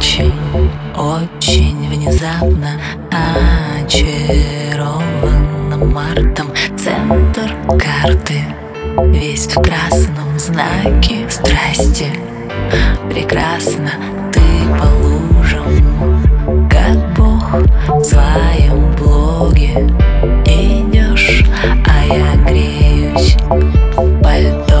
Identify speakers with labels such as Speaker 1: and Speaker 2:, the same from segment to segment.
Speaker 1: очень, очень внезапно Очарованным мартом Центр карты Весь в красном знаке страсти. Прекрасно ты по лужам Как Бог в своем блоге Идешь, а я греюсь в пальто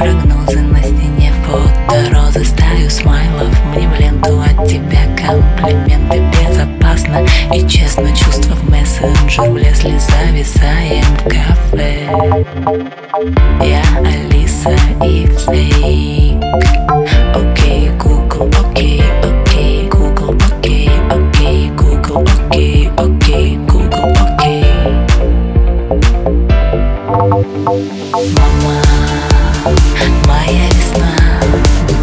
Speaker 1: прогнозы на стене фото, розы стаю смайлов Мне в ленту от тебя комплименты Безопасно и честно. Чувства в мессенджер влезли Зависаем в кафе. Я Алиса и фейк. Окей, Google, окей, окей Google, окей, окей Google, окей, окей Google, окей. Мама моя весна.